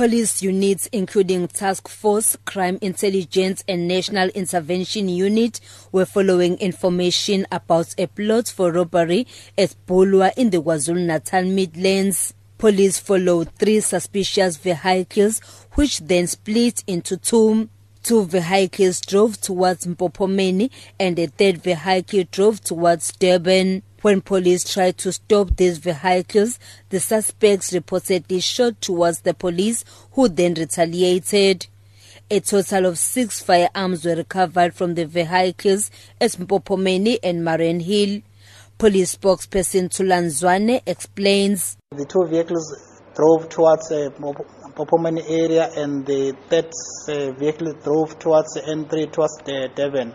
Police units, including Task Force, Crime Intelligence, and National Intervention Unit, were following information about a plot for robbery at Bulwer in the KwaZulu Natal Midlands. Police followed three suspicious vehicles, which then split into two. Two vehicles drove towards Mpophomeni and a third vehicle drove towards Durban. When police tried to stop these vehicles, the suspects reportedly shot towards the police, who then retaliated. A total of six firearms were recovered from the vehicles at Mpophomeni and Mariannhill. Police spokesperson Thulani Zwane explains. The two vehicles drove towards uh, Mpophomeni area and the third uh, vehicle drove towards the N3 towards the Durban.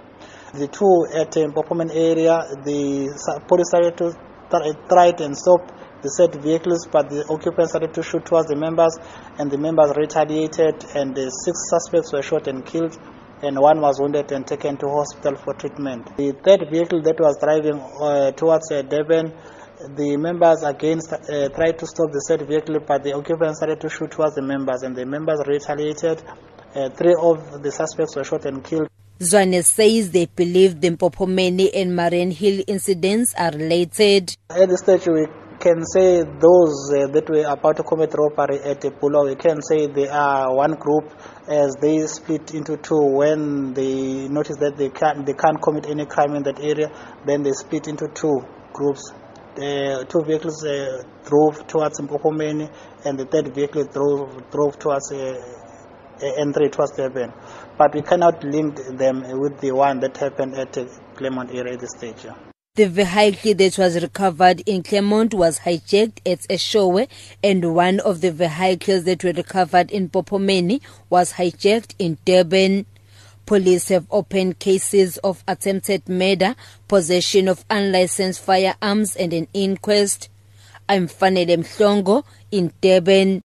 The two at the Mpophomeni area, the police started to try and stop the said vehicles, but the occupants started to shoot towards the members, and the members retaliated, and the six suspects were shot and killed, and one was wounded and taken to hospital for treatment. The third vehicle that was driving uh, towards uh, Durban, the members against uh, tried to stop the said vehicle, but the occupants started to shoot towards the members, and the members retaliated. Uh, three of the suspects were shot and killed. Zwane says they believe the Mpophomeni and Mariannhill incidents are related. At this stage, we can say those uh, that were about to commit robbery at Bulwer, we can say they are one group as they split into two when they notice that they can't, they can't commit any crime in that area, then they split into two groups. The two vehicles uh, drove towards Mpophomeni and the third vehicle drove, drove towards uh, N3 towards Durban. But we cannot link them with the one that happened at the Clermont area at stage. The vehicle that was recovered in Clermont was hijacked at a Eshowe, and one of the vehicles that were recovered in Mpophomeni was hijacked in Durban. Police have opened cases of attempted murder, possession of unlicensed firearms, and an inquest. I'm Fanele Mhlongo in Durban.